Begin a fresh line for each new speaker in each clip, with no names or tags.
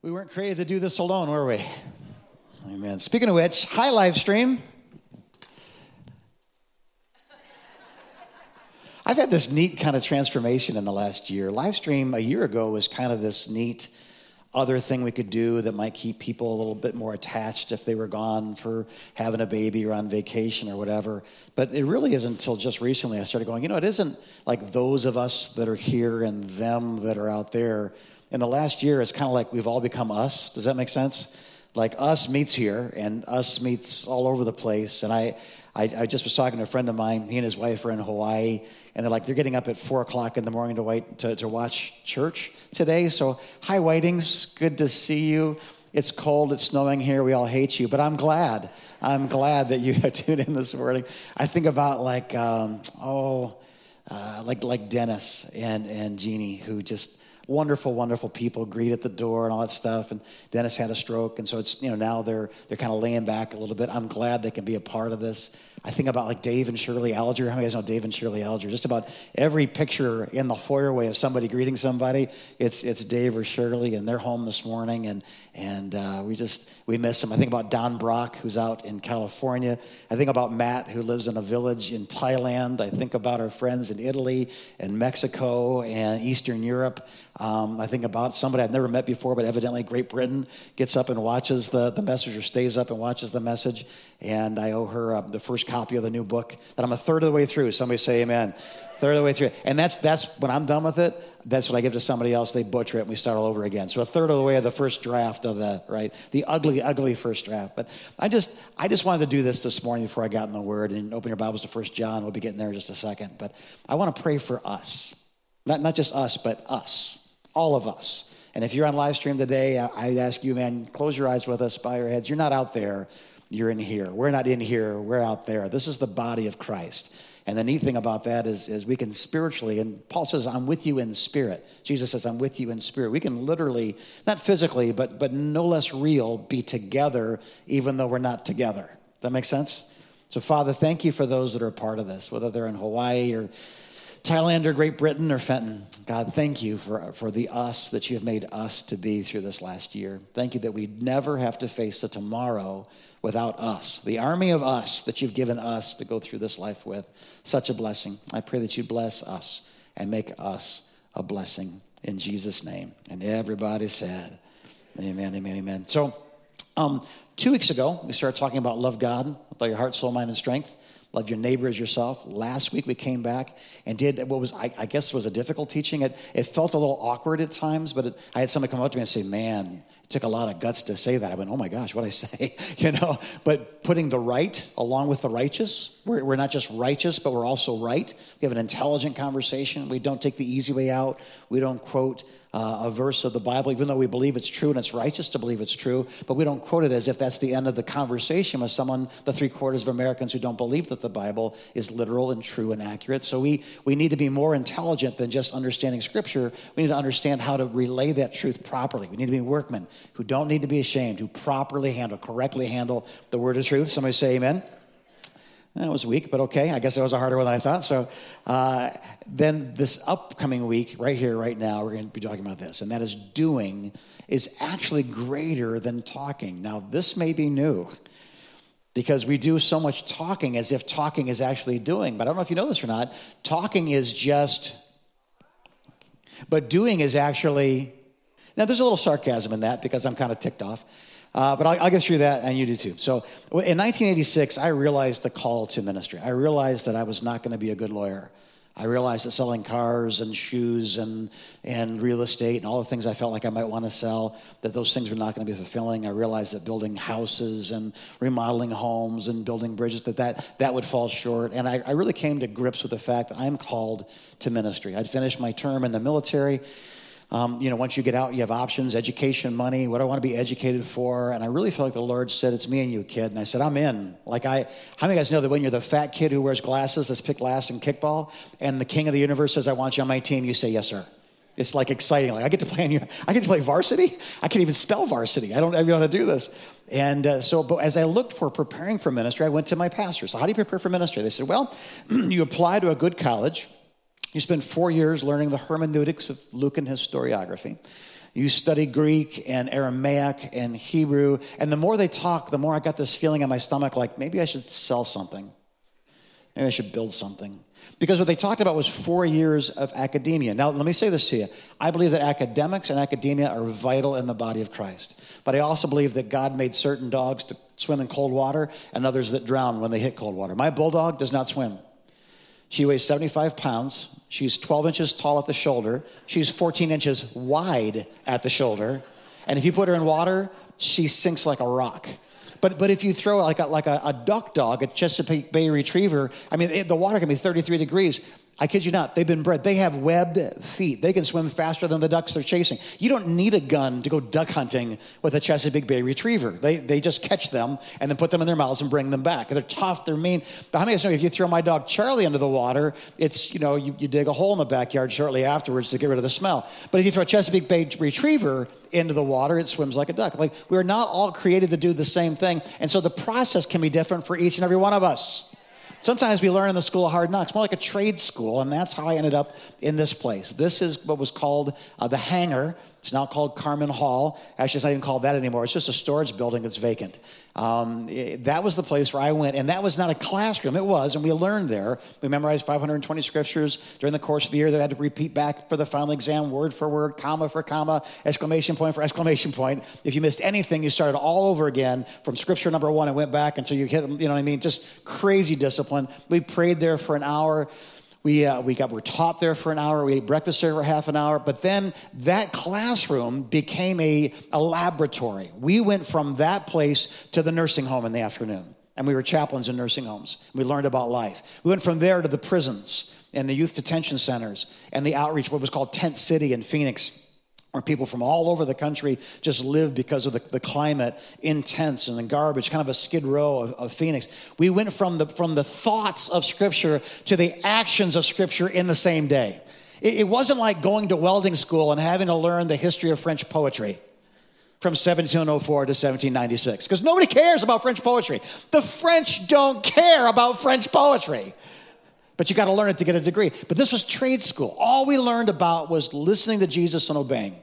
We weren't created to do this alone, were we? Amen. Speaking of which, hi, live stream. I've had this neat kind of transformation in the last year. Live stream a year ago was kind of this neat other thing we could do that might keep people a little bit more attached if they were gone for having a baby or on vacation or whatever. But it really isn't until just recently I started going, you know, it isn't like those of us that are here and them that are out there in the last year, it's kind of like we've all become us. Does that make sense? Like us meets here and us meets all over the place. And I, I, I just was talking to a friend of mine. He and his wife are in Hawaii, and they're like they're getting up at four o'clock in the morning to wait to, to watch church today. So hi, Whitings, good to see you. It's cold, it's snowing here. We all hate you, but I'm glad. I'm glad that you tuned in this morning. I think about like um, oh, uh, like like Dennis and and Jeannie who just wonderful, wonderful people greet at the door and all that stuff. And Dennis had a stroke, and so it's you know now they're they're kind of laying back a little bit. I'm glad they can be a part of this. I think about like Dave and Shirley Alger. How many guys know Dave and Shirley Alger? Just about every picture in the foyerway of somebody greeting somebody, it's it's Dave or Shirley, and they're home this morning, and and uh, we just we miss them. I think about Don Brock, who's out in California. I think about Matt, who lives in a village in Thailand. I think about our friends in Italy and Mexico and Eastern Europe. Um, I think about somebody I've never met before, but evidently Great Britain gets up and watches the, the message or stays up and watches the message. And I owe her uh, the first copy of the new book that I'm a third of the way through. Somebody say amen. Third of the way through. And that's, that's when I'm done with it, that's what I give to somebody else. They butcher it and we start all over again. So a third of the way of the first draft of the, right? The ugly, ugly first draft. But I just, I just wanted to do this this morning before I got in the word and open your Bibles to First John. We'll be getting there in just a second. But I want to pray for us. Not, not just us, but us all of us. And if you're on live stream today, I ask you, man, close your eyes with us, bow your heads. You're not out there, you're in here. We're not in here, we're out there. This is the body of Christ. And the neat thing about that is, is we can spiritually, and Paul says, I'm with you in spirit. Jesus says, I'm with you in spirit. We can literally, not physically, but, but no less real, be together even though we're not together. Does that make sense? So, Father, thank you for those that are part of this, whether they're in Hawaii or Thailand or Great Britain or Fenton. God, thank you for, for the us that you have made us to be through this last year. Thank you that we never have to face a tomorrow without us, the army of us that you've given us to go through this life with. Such a blessing. I pray that you bless us and make us a blessing in Jesus' name. And everybody said, Amen, amen, amen. So, um, two weeks ago, we started talking about love God with all your heart, soul, mind, and strength. Love your neighbor as yourself. Last week we came back and did what was, I, I guess, was a difficult teaching. It, it felt a little awkward at times, but it, I had somebody come up to me and say, Man, it took a lot of guts to say that. I went, Oh my gosh, what I say? you know, but putting the right along with the righteous. We're, we're not just righteous, but we're also right. We have an intelligent conversation. We don't take the easy way out. We don't quote uh, a verse of the Bible, even though we believe it's true and it's righteous to believe it's true, but we don't quote it as if that's the end of the conversation with someone, the three quarters of Americans who don't believe that the Bible is literal and true and accurate. So we, we need to be more intelligent than just understanding Scripture. We need to understand how to relay that truth properly. We need to be workmen who don't need to be ashamed, who properly handle, correctly handle the word of truth. Somebody say amen. That was weak, but okay. I guess it was a harder one than I thought. So uh, then this upcoming week, right here, right now, we're going to be talking about this, and that is doing is actually greater than talking. Now, this may be new because we do so much talking as if talking is actually doing. But I don't know if you know this or not. Talking is just, but doing is actually. Now, there's a little sarcasm in that because I'm kind of ticked off. Uh, but I'll, I'll, get through that, and you do too. So in 1986, I realized the call to ministry. I realized that I was not going to be a good lawyer. I realized that selling cars and shoes and, and real estate and all the things I felt like I might want to sell, that those things were not going to be fulfilling. I realized that building houses and remodeling homes and building bridges, that that, that would fall short. And I, I really came to grips with the fact that I'm called to ministry. I'd finished my term in the military. Um, you know, once you get out, you have options, education, money. What do I want to be educated for? And I really felt like the Lord said, "It's me and you, kid." And I said, "I'm in." Like I, how many of you guys know that when you're the fat kid who wears glasses that's picked last in kickball, and the king of the universe says, "I want you on my team," you say, "Yes, sir." It's like exciting. Like I get to play in your, I get to play varsity. I can't even spell varsity. I don't even know how to do this. And uh, so, but as I looked for preparing for ministry, I went to my pastor. So, how do you prepare for ministry? They said, well, you apply to a good college you spend four years learning the hermeneutics of Lucan historiography. You study Greek and Aramaic and Hebrew. And the more they talk, the more I got this feeling in my stomach like maybe I should sell something. Maybe I should build something. Because what they talked about was four years of academia. Now, let me say this to you. I believe that academics and academia are vital in the body of Christ. But I also believe that God made certain dogs to swim in cold water and others that drown when they hit cold water. My bulldog does not swim. She weighs 75 pounds. She's 12 inches tall at the shoulder. She's 14 inches wide at the shoulder. And if you put her in water, she sinks like a rock. But, but if you throw like a, like a, a duck dog, a Chesapeake Bay Retriever, I mean, it, the water can be 33 degrees. I kid you not, they've been bred. They have webbed feet. They can swim faster than the ducks they're chasing. You don't need a gun to go duck hunting with a Chesapeake Bay Retriever. They, they just catch them and then put them in their mouths and bring them back. They're tough, they're mean. But how many of you know if you throw my dog Charlie into the water, it's, you know, you, you dig a hole in the backyard shortly afterwards to get rid of the smell. But if you throw a Chesapeake Bay Retriever into the water, it swims like a duck. Like, we're not all created to do the same thing. And so the process can be different for each and every one of us. Sometimes we learn in the school of hard knocks, more like a trade school, and that's how I ended up in this place. This is what was called uh, the hangar. It's now called Carmen Hall. Actually, it's not even called that anymore. It's just a storage building that's vacant. Um, it, that was the place where I went, and that was not a classroom. It was, and we learned there. We memorized 520 scriptures during the course of the year. They had to repeat back for the final exam, word for word, comma for comma, exclamation point for exclamation point. If you missed anything, you started all over again from scripture number one and went back until you hit, you know what I mean? Just crazy discipline. We prayed there for an hour. We, uh, we got, were taught there for an hour. We ate breakfast there for half an hour. But then that classroom became a, a laboratory. We went from that place to the nursing home in the afternoon. And we were chaplains in nursing homes. We learned about life. We went from there to the prisons and the youth detention centers and the outreach, what was called Tent City in Phoenix where people from all over the country just live because of the, the climate in tents and the garbage, kind of a skid row of, of, Phoenix. We went from the, from the thoughts of Scripture to the actions of Scripture in the same day. It, it wasn't like going to welding school and having to learn the history of French poetry from 1704 to 1796, because nobody cares about French poetry. The French don't care about French poetry but you got to learn it to get a degree. But this was trade school. All we learned about was listening to Jesus and obeying.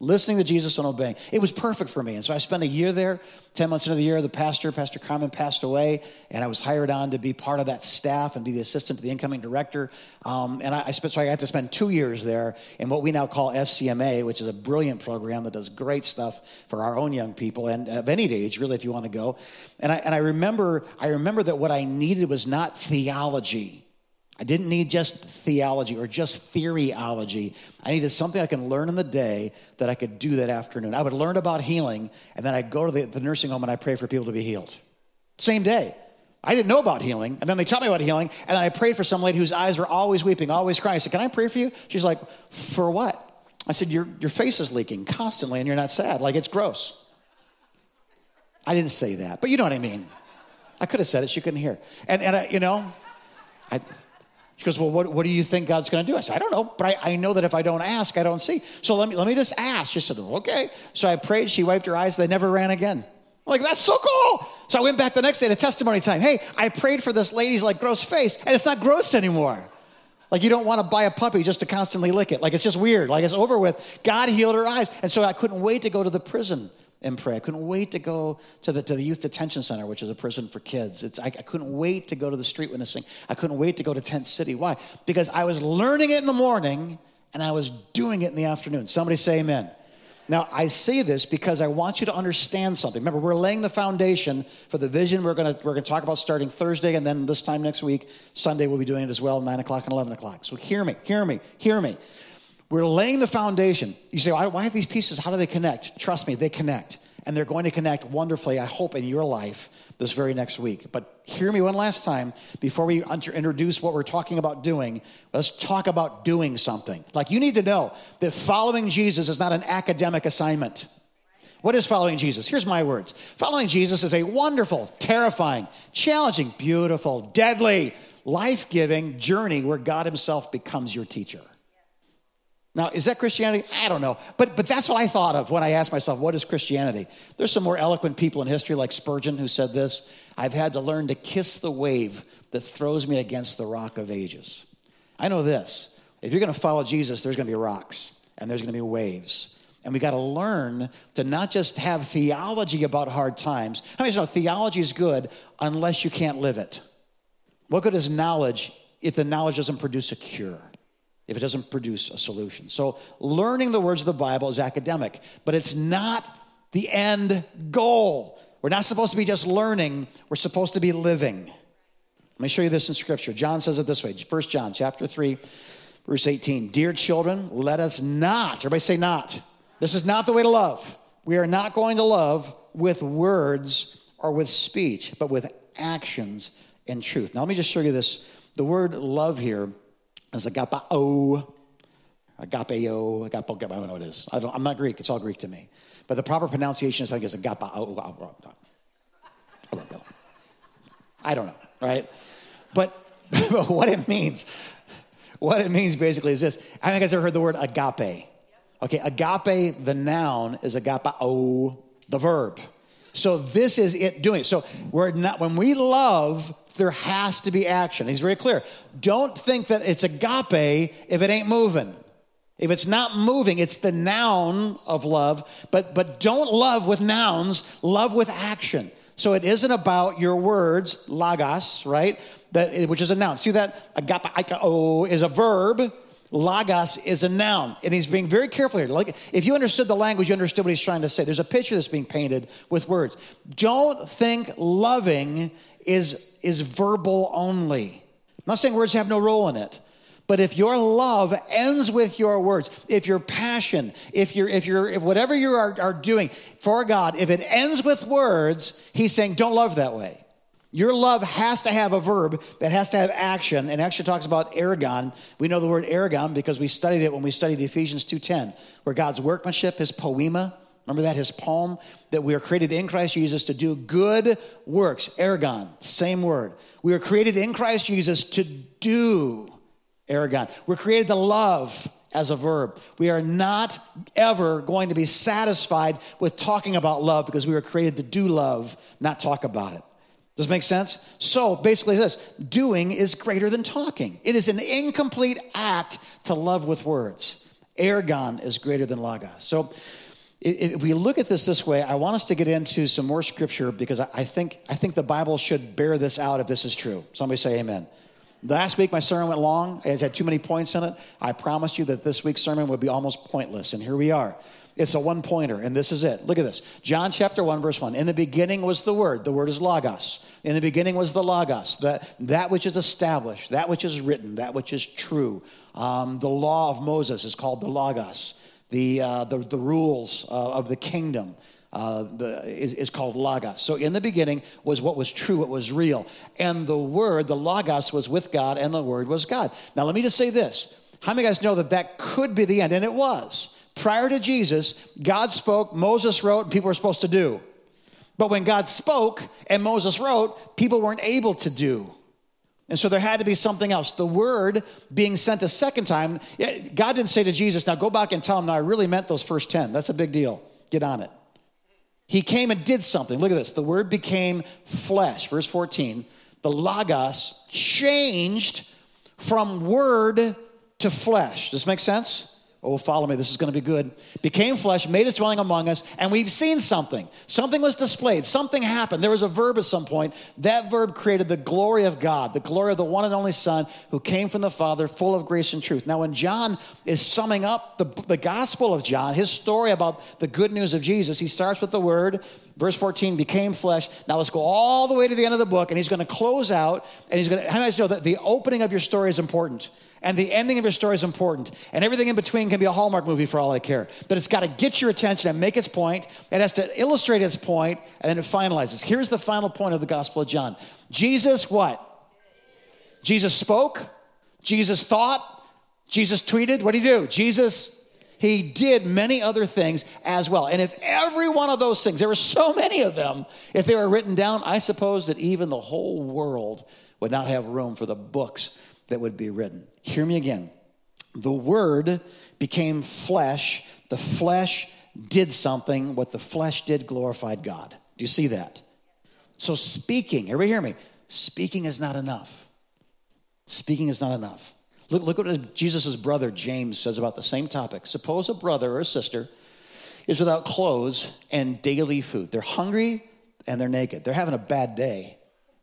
Listening to Jesus and obeying. It was perfect for me. And so I spent a year there. 10 months into the year, the pastor, Pastor Carmen, passed away, and I was hired on to be part of that staff and be the assistant to the incoming director. Um, and I, I, spent, so I got to spend two years there in what we now call FCMA, which is a brilliant program that does great stuff for our own young people and of any age, really, if you want to go. And I, and I remember, I remember that what I needed was not theology. I didn't need just theology or just theoryology. I needed something I can learn in the day that I could do that afternoon. I would learn about healing, and then I'd go to the, the nursing home and I'd pray for people to be healed. Same day. I didn't know about healing, and then they taught me about healing, and then I prayed for some lady whose eyes were always weeping, always crying. I said, Can I pray for you? She's like, For what? I said, Your, your face is leaking constantly, and you're not sad. Like, it's gross. I didn't say that, but you know what I mean. I could have said it, she couldn't hear. And, and I, you know, I, she goes, Well, what, what do you think God's going to do? I said, I don't know, but I, I know that if I don't ask, I don't see. So let me, let me just ask. She said, Okay. So I prayed. She wiped her eyes. They never ran again. I'm like, that's so cool. So I went back the next day to testimony time. Hey, I prayed for this lady's like gross face, and it's not gross anymore. Like you don't want to buy a puppy just to constantly lick it. Like it's just weird. Like it's over with. God healed her eyes. And so I couldn't wait to go to the prison and pray. I couldn't wait to go to the, to the youth detention center, which is a prison for kids. It's, I, I couldn't wait to go to the street witnessing. I couldn't wait to go to Tent City. Why? Because I was learning it in the morning and I was doing it in the afternoon. Somebody say amen. Now, I say this because I want you to understand something. Remember, we're laying the foundation for the vision we're going we're gonna talk about starting Thursday, and then this time next week, Sunday, we'll be doing it as well, 9 o'clock and 11 o'clock. So hear me, hear me, hear me. We're laying the foundation. You say, why have these pieces? How do they connect? Trust me, they connect. And they're going to connect wonderfully, I hope, in your life this very next week. But hear me one last time before we introduce what we're talking about doing. Let's talk about doing something. Like, you need to know that following Jesus is not an academic assignment. What is following Jesus? Here's my words Following Jesus is a wonderful, terrifying, challenging, beautiful, deadly, life giving journey where God Himself becomes your teacher. Now, is that Christianity? I don't know. But, but that's what I thought of when I asked myself, what is Christianity? There's some more eloquent people in history, like Spurgeon, who said this I've had to learn to kiss the wave that throws me against the rock of ages. I know this if you're going to follow Jesus, there's going to be rocks and there's going to be waves. And we got to learn to not just have theology about hard times. How many know theology is good unless you can't live it? What good is knowledge if the knowledge doesn't produce a cure? If it doesn't produce a solution. So, learning the words of the Bible is academic, but it's not the end goal. We're not supposed to be just learning, we're supposed to be living. Let me show you this in scripture. John says it this way 1 John chapter 3, verse 18. Dear children, let us not, everybody say not. This is not the way to love. We are not going to love with words or with speech, but with actions and truth. Now, let me just show you this. The word love here is agapao, agapeo, agapo, I don't know what it is. I don't, I'm not Greek, it's all Greek to me. But the proper pronunciation is, I think, is agapao. I don't know, right? But, but what it means, what it means basically is this. I think you guys ever heard the word agape. Okay, agape, the noun, is agapao, the verb. So this is it doing. So we're not when we love, there has to be action. He's very clear. Don't think that it's agape if it ain't moving. If it's not moving, it's the noun of love, but but don't love with nouns, love with action. So it isn't about your words, logos, right? That which is a noun. See that agapao is a verb Logos is a noun, and he's being very careful here. Like, if you understood the language, you understood what he's trying to say. There's a picture that's being painted with words. Don't think loving is, is verbal only. I'm not saying words have no role in it. But if your love ends with your words, if your passion, if you're, if you're, if whatever you are, are doing for God, if it ends with words, he's saying, don't love that way. Your love has to have a verb that has to have action, and actually talks about ergon. We know the word ergon because we studied it when we studied Ephesians 2.10, where God's workmanship, his poema, remember that, his poem, that we are created in Christ Jesus to do good works. Ergon, same word. We are created in Christ Jesus to do ergon. We're created to love as a verb. We are not ever going to be satisfied with talking about love because we were created to do love, not talk about it. Does make sense? So basically, this doing is greater than talking. It is an incomplete act to love with words. Ergon is greater than logos. So if we look at this this way, I want us to get into some more scripture because I think, I think the Bible should bear this out if this is true. Somebody say amen. Last week, my sermon went long. It had too many points in it. I promised you that this week's sermon would be almost pointless, and here we are. It's a one pointer, and this is it. Look at this. John chapter 1, verse 1. In the beginning was the Word. The Word is Logos. In the beginning was the Logos, that, that which is established, that which is written, that which is true. Um, the law of Moses is called the Logos. The, uh, the, the, rules uh, of the kingdom uh, the, is, is called Logos. So in the beginning was what was true, what was real. And the Word, the Logos, was with God, and the Word was God. Now, let me just say this. How many guys know that that could be the end? And it was. Prior to Jesus, God spoke, Moses wrote, people were supposed to do. But when God spoke and Moses wrote, people weren't able to do. And so there had to be something else. The word being sent a second time, God didn't say to Jesus, now go back and tell him, now I really meant those first 10. That's a big deal. Get on it. He came and did something. Look at this. The word became flesh. Verse 14. The Logos changed from word to flesh. Does this make sense? Oh, follow me. This is going to be good. Became flesh, made his dwelling among us, and we've seen something. Something was displayed. Something happened. There was a verb at some point. That verb created the glory of God, the glory of the one and only Son who came from the Father, full of grace and truth. Now, when John is summing up the, the gospel of John, his story about the good news of Jesus, he starts with the word, verse 14, became flesh. Now, let's go all the way to the end of the book, and he's going to close out, and he's going to, how many guys know that the opening of your story is important? and the ending of your story is important. And everything in between can be a Hallmark movie for all I care. But it's got to get your attention and make its point. It has to illustrate its point, and then it finalizes. Here's the final point of the Gospel of John Jesus, what? Jesus spoke, Jesus thought, Jesus tweeted. What did he do? Jesus he did many other things as well. And if every one of those things, there were so many of them, if they were written down, I suppose that even the whole world would not have room for the books that would be written. Hear me again. The Word became flesh. The flesh did something. What the flesh did glorified God. Do you see that? So, speaking, everybody hear me? Speaking is not enough. Speaking is not enough. Look, look what Jesus' brother James says about the same topic. Suppose a brother or a sister is without clothes and daily food. They're hungry and they're naked. They're having a bad day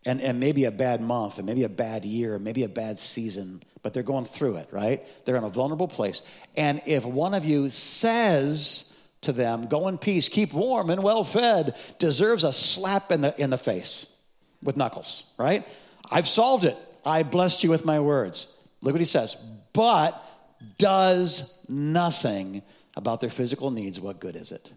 and, and maybe a bad month and maybe a bad year, maybe a bad season, but they're going through it, right? They're in a vulnerable place. And if one of you says to them, Go in peace, keep warm and well fed, deserves a slap in the, in the face with knuckles, right? I've solved it. I blessed you with my words. Look what he says. But does nothing about their physical needs, what good is it?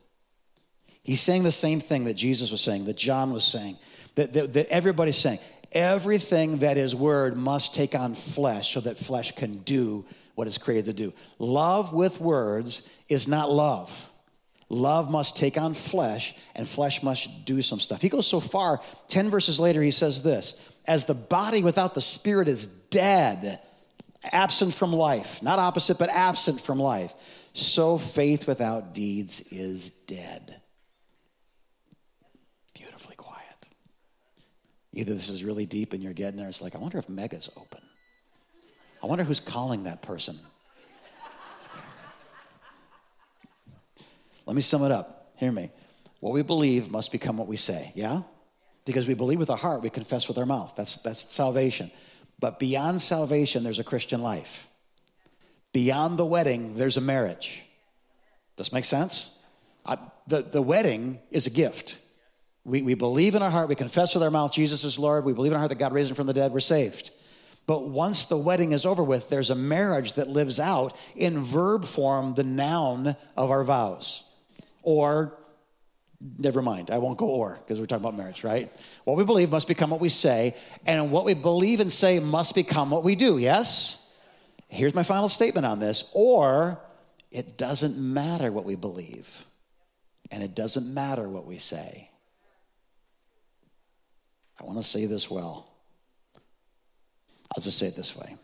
He's saying the same thing that Jesus was saying, that John was saying, that, that, that everybody's saying. Everything that is word must take on flesh so that flesh can do what it's created to do. Love with words is not love. Love must take on flesh, and flesh must do some stuff. He goes so far, 10 verses later, he says this As the body without the spirit is dead, absent from life, not opposite, but absent from life, so faith without deeds is dead. Beautifully quiet. Either this is really deep and you're getting there, it's like, I wonder if Mega's open. I wonder who's calling that person. Let me sum it up. Hear me. What we believe must become what we say, yeah? Because we believe with our heart, we confess with our mouth. That's, that's salvation. But beyond salvation, there's a Christian life. Beyond the wedding, there's a marriage. Does make sense? I, the, the wedding is a gift. We, we believe in our heart, we confess with our mouth Jesus is Lord, we believe in our heart that God raised him from the dead, we're saved. But once the wedding is over with, there's a marriage that lives out in verb form the noun of our vows. Or never mind, I won't go or because we're talking about marriage, right? What we believe must become what we say, and what we believe and say must become what we do, yes? Here's my final statement on this or it doesn't matter what we believe, and it doesn't matter what we say. I want to say this well. I'll just say it this way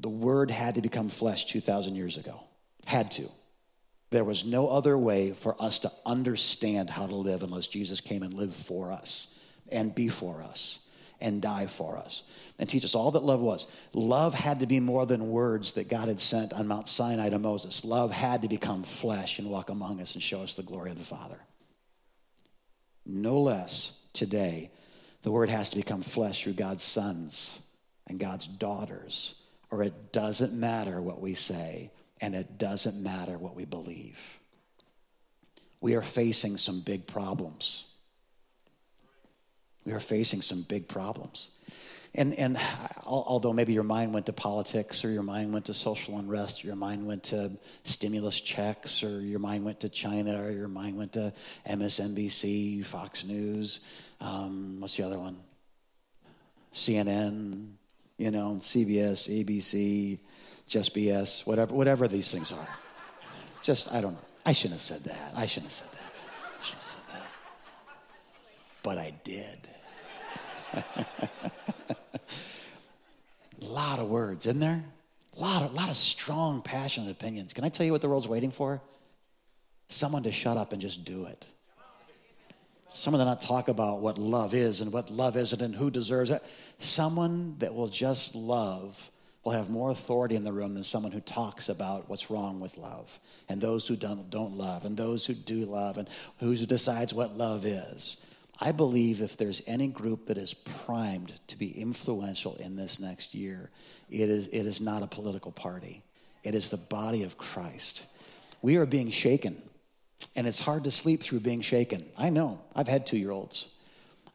the word had to become flesh 2,000 years ago. Had to. There was no other way for us to understand how to live unless Jesus came and lived for us and be for us and die for us and teach us all that love was. Love had to be more than words that God had sent on Mount Sinai to Moses. Love had to become flesh and walk among us and show us the glory of the Father. No less today, the word has to become flesh through God's sons and God's daughters, or it doesn't matter what we say and it doesn't matter what we believe. We are facing some big problems. We are facing some big problems. And, and although maybe your mind went to politics or your mind went to social unrest, or your mind went to stimulus checks, or your mind went to China, or your mind went to MSNBC, Fox News, um, what's the other one? CNN, you know, CBS, ABC, just BS, whatever, whatever these things are. Just, I don't know. I shouldn't have said that. I shouldn't have said that. I shouldn't have said that. But I did. A lot of words, in there? A lot of, lot of strong, passionate opinions. Can I tell you what the world's waiting for? Someone to shut up and just do it. Someone to not talk about what love is and what love isn't and who deserves it. Someone that will just love will have more authority in the room than someone who talks about what's wrong with love and those who don't, don't love and those who do love and who decides what love is. I believe if there's any group that is primed to be influential in this next year, it is, it is not a political party. It is the body of Christ. We are being shaken, and it's hard to sleep through being shaken. I know. I've had two year olds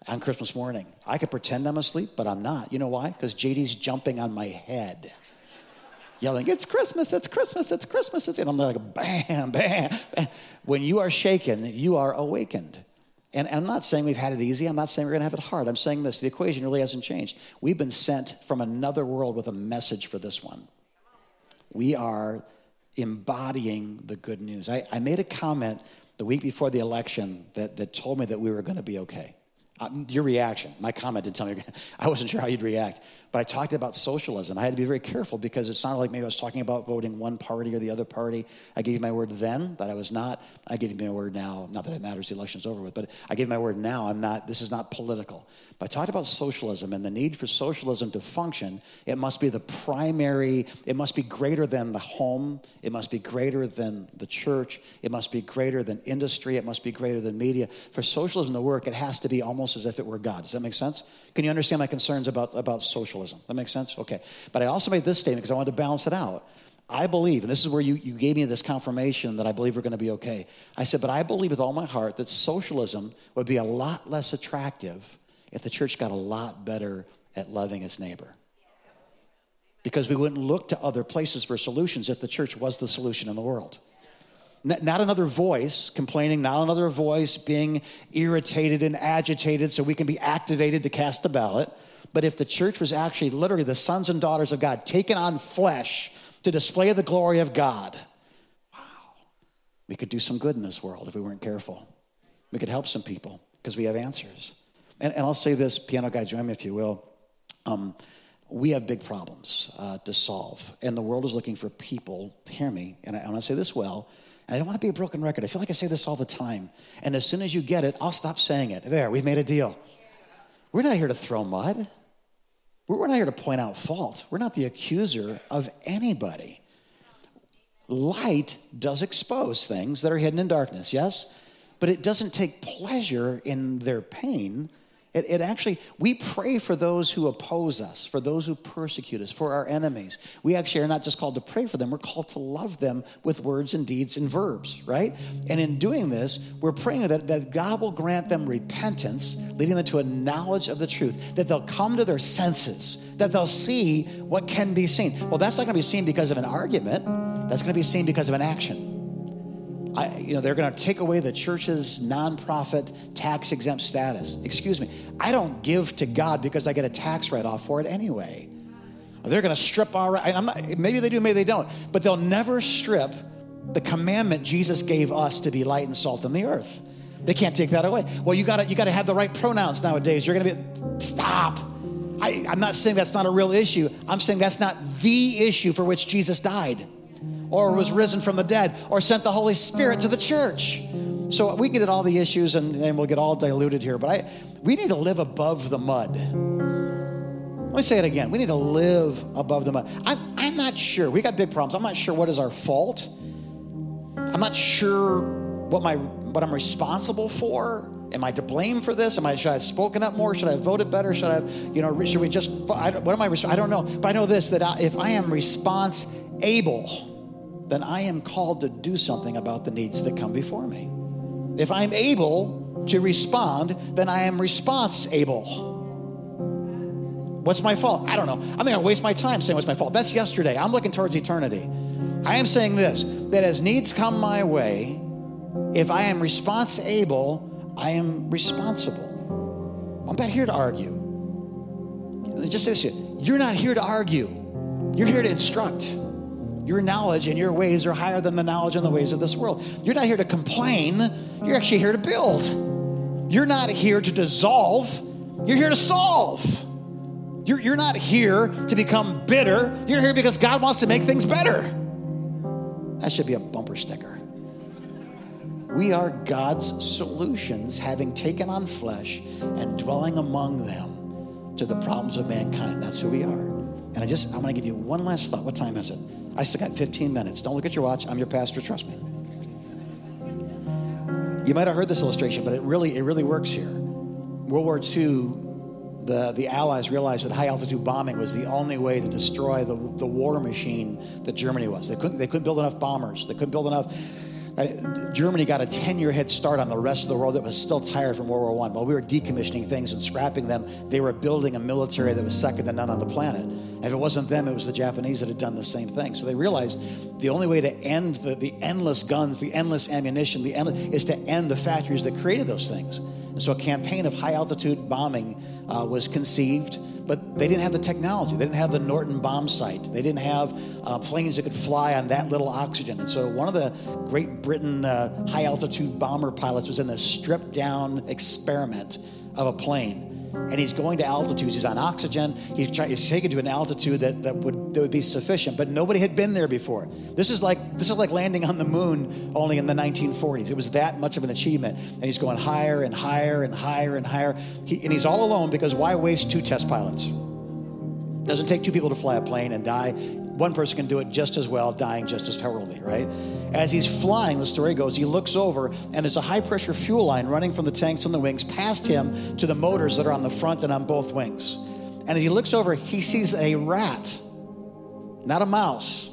on Christmas morning. I could pretend I'm asleep, but I'm not. You know why? Because JD's jumping on my head, yelling, It's Christmas, it's Christmas, it's Christmas. It's, and I'm like, bam, bam, bam. When you are shaken, you are awakened. And I'm not saying we've had it easy. I'm not saying we're going to have it hard. I'm saying this the equation really hasn't changed. We've been sent from another world with a message for this one. We are embodying the good news. I, I made a comment the week before the election that, that told me that we were going to be okay. Uh, your reaction, my comment didn't tell me, I wasn't sure how you'd react. But I talked about socialism. I had to be very careful because it sounded like maybe I was talking about voting one party or the other party. I gave my word then that I was not. I you my word now. Not that it matters, the election's over with, but I gave my word now. I'm not, this is not political. But I talked about socialism and the need for socialism to function. It must be the primary, it must be greater than the home, it must be greater than the church, it must be greater than industry, it must be greater than media. For socialism to work, it has to be almost as if it were God. Does that make sense? Can you understand my concerns about, about socialism? That makes sense? Okay. But I also made this statement because I wanted to balance it out. I believe, and this is where you, you gave me this confirmation that I believe we're going to be okay. I said, but I believe with all my heart that socialism would be a lot less attractive if the church got a lot better at loving its neighbor. Because we wouldn't look to other places for solutions if the church was the solution in the world. Not another voice complaining, not another voice being irritated and agitated so we can be activated to cast a ballot. But if the church was actually literally the sons and daughters of God, taking on flesh to display the glory of God, wow, we could do some good in this world if we weren't careful. We could help some people because we have answers. And, and, I'll say this, piano guy, join me if you will. Um, we have big problems uh, to solve, and the world is looking for people. Hear me, and I, I want to say this well I don't want to be a broken record. I feel like I say this all the time. And as soon as you get it, I'll stop saying it. There, we've made a deal. We're not here to throw mud. We're not here to point out fault. We're not the accuser of anybody. Light does expose things that are hidden in darkness, yes? But it doesn't take pleasure in their pain it, it, actually, we pray for those who oppose us, for those who persecute us, for our enemies. We actually are not just called to pray for them, we're called to love them with words and deeds and verbs, right? And in doing this, we're praying that, that God will grant them repentance, leading them to a knowledge of the truth, that they'll come to their senses, that they'll see what can be seen. Well, that's not going to be seen because of an argument, that's going to be seen because of an action. I, you know, they're going to take away the church's nonprofit tax exempt status. Excuse me. I don't give to God because I get a tax write off for it anyway. They're going to strip our. I'm not, maybe they do, maybe they don't. But they'll never strip the commandment Jesus gave us to be light and salt in the earth. They can't take that away. Well, you got to you got to have the right pronouns nowadays. You're going to be stop. I, I'm not saying that's not a real issue. I'm saying that's not the issue for which Jesus died or was risen from the dead or sent the Holy Spirit to the church. So we get at all the issues and, and we'll get all diluted here, but I, we need to live above the mud. Let me say it again. We need to live above the mud. I'm, I'm not sure. We got big problems. I'm not sure what is our fault. I'm not sure what my what I'm responsible for. Am I to blame for this? Am I should I have spoken up more? Should I have voted better? Should I have you know should we just I, what am I? I don't know. But I know this that I, if I am response able then I am called to do something about the needs that come before me. If I'm able to respond, then I am response able. What's my fault? I don't know. I'm not going to waste my time saying what's my fault. That's yesterday. I'm looking towards eternity. I am saying this that as needs come my way, if I am response able, I am responsible. I'm not here to argue. Just say this you're not here to argue, you're here to instruct. Your knowledge and your ways are higher than the knowledge and the ways of this world. You're not here to complain, you're actually here to build. You're not here to dissolve, you're here to solve. You're, you're not here to become bitter, you're here because God wants to make things better. That should be a bumper sticker. We are God's solutions, having taken on flesh and dwelling among them to the problems of mankind. That's who we are. And I just, I'm going to give you one last thought. What time is it? I still got 15 minutes. Don't look at your watch. I'm your pastor. Trust me. You might have heard this illustration, but it really, it really works here. World War II, the, the Allies realized that high altitude bombing was the only way to destroy the, the war machine that Germany was. They couldn't, they couldn't build enough bombers. They couldn't build enough Germany got a 10 year head start on the rest of the world that was still tired from World War I. While we were decommissioning things and scrapping them, they were building a military that was second to none on the planet. If it wasn't them, it was the Japanese that had done the same thing. So they realized the only way to end the, the endless guns, the endless ammunition, the endless, is to end the factories that created those things. And so a campaign of high altitude bombing uh, was conceived but they didn't have the technology. They didn't have the Norden bomb sight. They didn't have uh, planes that could fly on that little oxygen. And so one of the Great Britain uh, high altitude bomber pilots was in this stripped down experiment of a plane. And he's going to altitudes. He's on oxygen. He's, trying, he's taken to an altitude that, that, would, that would be sufficient, but nobody had been there before. This is, like, this is like landing on the moon only in the 1940s. It was that much of an achievement. And he's going higher and higher and higher and higher. He, and he's all alone because why waste two test pilots? Doesn't take two people to fly a plane and die. One person can do it just as well, dying just as horribly, right? As he's flying, the story goes, he looks over and there's a high pressure fuel line running from the tanks on the wings past him to the motors that are on the front and on both wings. And as he looks over, he sees a rat, not a mouse,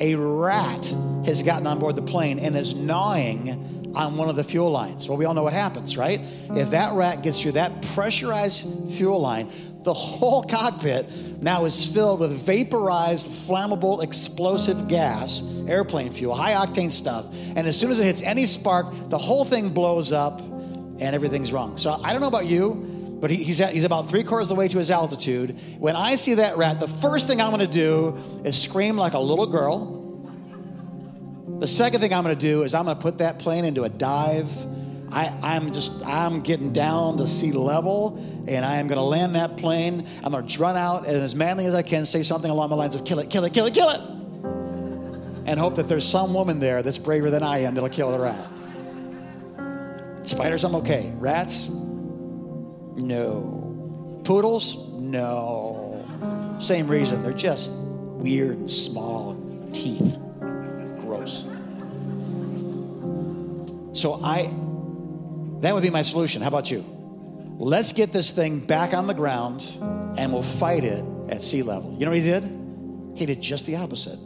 a rat has gotten on board the plane and is gnawing on one of the fuel lines. Well, we all know what happens, right? If that rat gets through that pressurized fuel line, the whole cockpit now is filled with vaporized, flammable, explosive gas, airplane fuel, high octane stuff. And as soon as it hits any spark, the whole thing blows up and everything's wrong. So I don't know about you, but he's, at, he's about three quarters of the way to his altitude. When I see that rat, the first thing I'm gonna do is scream like a little girl. The second thing I'm gonna do is I'm gonna put that plane into a dive. I, I'm just, I'm getting down to sea level and I am going to land that plane. I'm going to run out and as manly as I can say something along the lines of kill it, kill it, kill it, kill it. And hope that there's some woman there that's braver than I am that'll kill the rat. Spiders, I'm okay. Rats? No. Poodles? No. Same reason. They're just weird and small and teeth. Gross. So I, that would be my solution. How about you? Let's get this thing back on the ground and we'll fight it at sea level. You know what he did? He did just the opposite.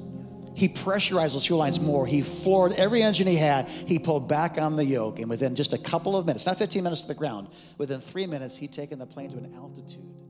He pressurized those fuel lines more. He floored every engine he had. He pulled back on the yoke. And within just a couple of minutes, not 15 minutes to the ground, within three minutes, he'd taken the plane to an altitude